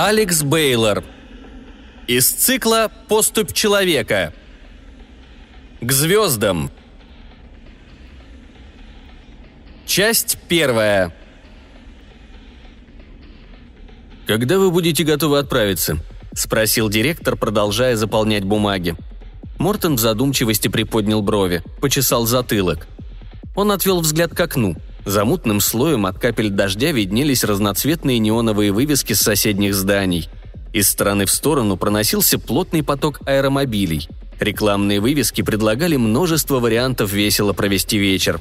Алекс Бейлор. Из цикла «Поступь человека». К звездам. Часть первая. «Когда вы будете готовы отправиться?» – спросил директор, продолжая заполнять бумаги. Мортон в задумчивости приподнял брови, почесал затылок. Он отвел взгляд к окну. За мутным слоем от капель дождя виднелись разноцветные неоновые вывески с соседних зданий. Из стороны в сторону проносился плотный поток аэромобилей. Рекламные вывески предлагали множество вариантов весело провести вечер.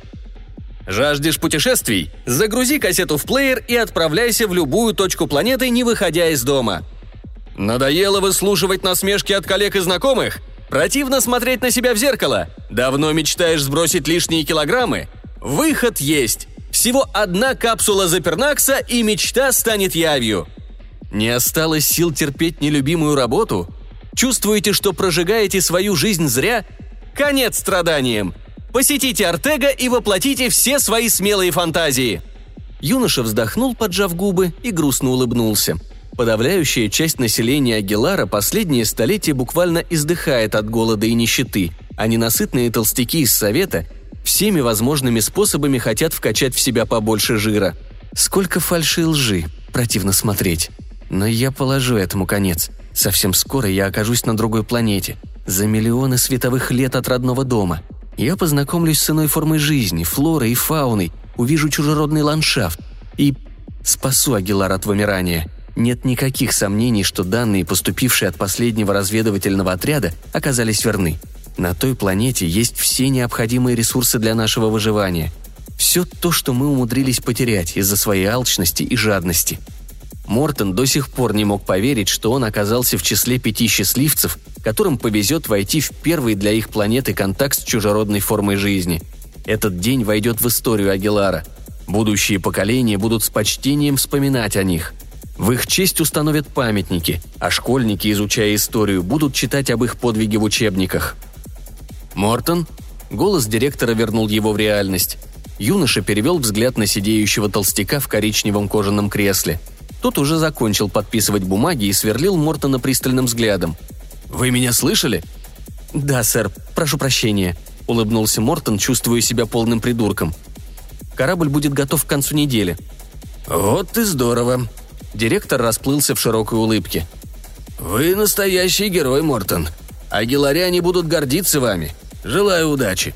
Жаждешь путешествий? Загрузи кассету в плеер и отправляйся в любую точку планеты, не выходя из дома. Надоело выслушивать насмешки от коллег и знакомых? Противно смотреть на себя в зеркало? Давно мечтаешь сбросить лишние килограммы? Выход есть. Всего одна капсула Запернакса, и мечта станет явью. Не осталось сил терпеть нелюбимую работу? Чувствуете, что прожигаете свою жизнь зря? Конец страданиям! Посетите Артега и воплотите все свои смелые фантазии!» Юноша вздохнул, поджав губы, и грустно улыбнулся. Подавляющая часть населения Агилара последние столетия буквально издыхает от голода и нищеты, а ненасытные толстяки из Совета всеми возможными способами хотят вкачать в себя побольше жира. Сколько фальши и лжи, противно смотреть. Но я положу этому конец. Совсем скоро я окажусь на другой планете, за миллионы световых лет от родного дома. Я познакомлюсь с иной формой жизни, флорой и фауной, увижу чужеродный ландшафт и спасу Агилар от вымирания – нет никаких сомнений, что данные, поступившие от последнего разведывательного отряда, оказались верны. На той планете есть все необходимые ресурсы для нашего выживания. Все то, что мы умудрились потерять из-за своей алчности и жадности. Мортон до сих пор не мог поверить, что он оказался в числе пяти счастливцев, которым повезет войти в первый для их планеты контакт с чужеродной формой жизни. Этот день войдет в историю Агилара. Будущие поколения будут с почтением вспоминать о них – в их честь установят памятники, а школьники, изучая историю, будут читать об их подвиге в учебниках. «Мортон?» Голос директора вернул его в реальность. Юноша перевел взгляд на сидеющего толстяка в коричневом кожаном кресле. Тот уже закончил подписывать бумаги и сверлил Мортона пристальным взглядом. «Вы меня слышали?» «Да, сэр, прошу прощения», — улыбнулся Мортон, чувствуя себя полным придурком. «Корабль будет готов к концу недели». «Вот и здорово», Директор расплылся в широкой улыбке. «Вы настоящий герой, Мортон. Агиларяне будут гордиться вами. Желаю удачи».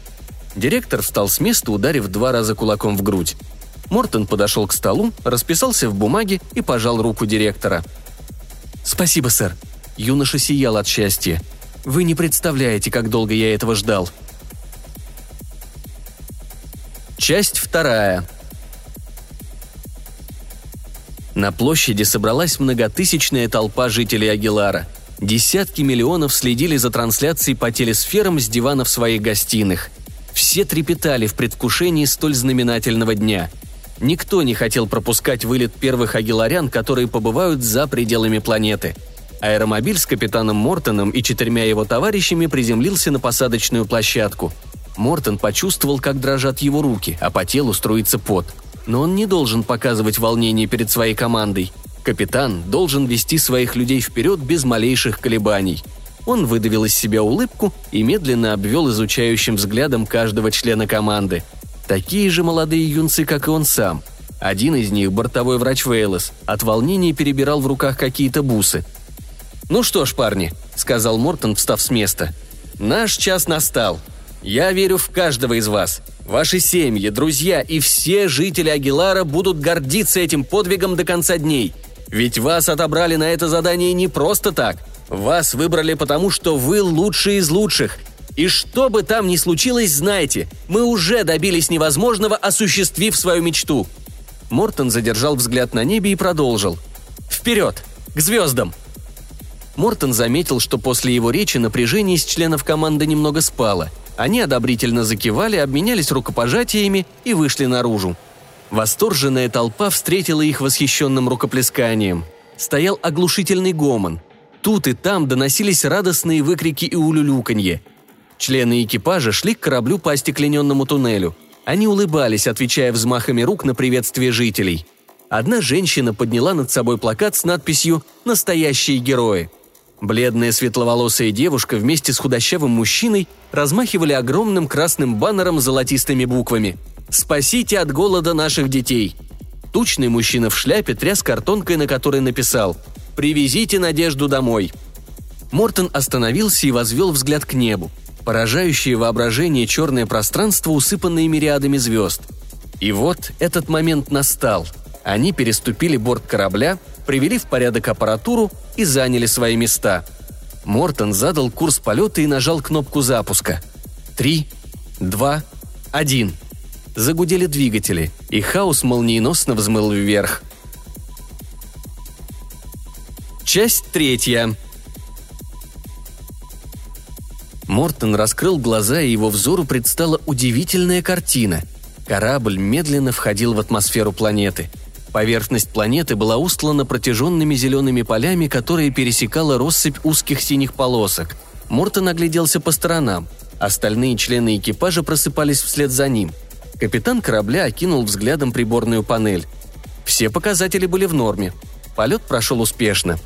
Директор встал с места, ударив два раза кулаком в грудь. Мортон подошел к столу, расписался в бумаге и пожал руку директора. «Спасибо, сэр». Юноша сиял от счастья. «Вы не представляете, как долго я этого ждал». Часть вторая. На площади собралась многотысячная толпа жителей Агилара. Десятки миллионов следили за трансляцией по телесферам с диванов своих гостиных. Все трепетали в предвкушении столь знаменательного дня. Никто не хотел пропускать вылет первых агиларян, которые побывают за пределами планеты. Аэромобиль с капитаном Мортоном и четырьмя его товарищами приземлился на посадочную площадку. Мортон почувствовал, как дрожат его руки, а по телу струится пот – но он не должен показывать волнение перед своей командой. Капитан должен вести своих людей вперед без малейших колебаний. Он выдавил из себя улыбку и медленно обвел изучающим взглядом каждого члена команды. Такие же молодые юнцы, как и он сам. Один из них, бортовой врач Вейлос, от волнения перебирал в руках какие-то бусы. «Ну что ж, парни», — сказал Мортон, встав с места. «Наш час настал. Я верю в каждого из вас. Ваши семьи, друзья и все жители Агилара будут гордиться этим подвигом до конца дней. Ведь вас отобрали на это задание не просто так. Вас выбрали потому, что вы лучшие из лучших. И что бы там ни случилось, знайте, мы уже добились невозможного, осуществив свою мечту. Мортон задержал взгляд на небе и продолжил. «Вперед! К звездам!» Мортон заметил, что после его речи напряжение из членов команды немного спало – они одобрительно закивали, обменялись рукопожатиями и вышли наружу. Восторженная толпа встретила их восхищенным рукоплесканием. Стоял оглушительный гомон. Тут и там доносились радостные выкрики и улюлюканье. Члены экипажа шли к кораблю по остеклененному туннелю. Они улыбались, отвечая взмахами рук на приветствие жителей. Одна женщина подняла над собой плакат с надписью «Настоящие герои». Бледная светловолосая девушка вместе с худощавым мужчиной размахивали огромным красным баннером с золотистыми буквами «Спасите от голода наших детей». Тучный мужчина в шляпе тряс картонкой, на которой написал «Привезите надежду домой». Мортон остановился и возвел взгляд к небу. Поражающее воображение черное пространство, усыпанное мириадами звезд. И вот этот момент настал. Они переступили борт корабля, привели в порядок аппаратуру и заняли свои места. Мортон задал курс полета и нажал кнопку запуска. Три, два, один. Загудели двигатели, и хаос молниеносно взмыл вверх. Часть третья. Мортон раскрыл глаза, и его взору предстала удивительная картина. Корабль медленно входил в атмосферу планеты – Поверхность планеты была устлана протяженными зелеными полями, которые пересекала россыпь узких синих полосок. Мортон огляделся по сторонам. Остальные члены экипажа просыпались вслед за ним. Капитан корабля окинул взглядом приборную панель. Все показатели были в норме. Полет прошел успешно.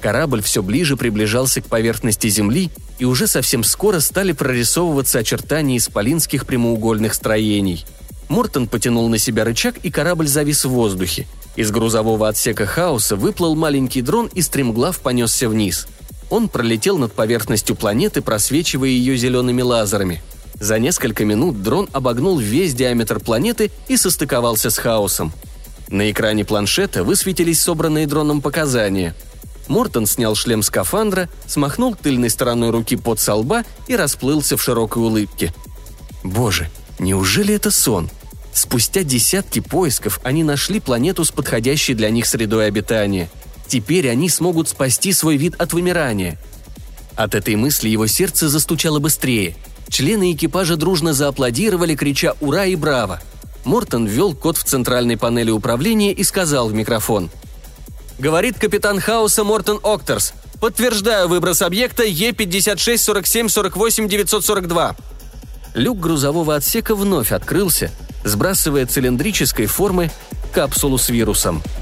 Корабль все ближе приближался к поверхности Земли, и уже совсем скоро стали прорисовываться очертания исполинских прямоугольных строений – Мортон потянул на себя рычаг, и корабль завис в воздухе. Из грузового отсека хаоса выплыл маленький дрон и стремглав понесся вниз. Он пролетел над поверхностью планеты, просвечивая ее зелеными лазерами. За несколько минут дрон обогнул весь диаметр планеты и состыковался с хаосом. На экране планшета высветились собранные дроном показания. Мортон снял шлем скафандра, смахнул тыльной стороной руки под со лба и расплылся в широкой улыбке. «Боже, Неужели это сон? Спустя десятки поисков они нашли планету с подходящей для них средой обитания. Теперь они смогут спасти свой вид от вымирания. От этой мысли его сердце застучало быстрее. Члены экипажа дружно зааплодировали, крича «Ура!» и «Браво!». Мортон ввел код в центральной панели управления и сказал в микрофон. «Говорит капитан Хаоса Мортон Октерс. Подтверждаю выброс объекта Е56 47 48 942. Люк грузового отсека вновь открылся, сбрасывая цилиндрической формы капсулу с вирусом –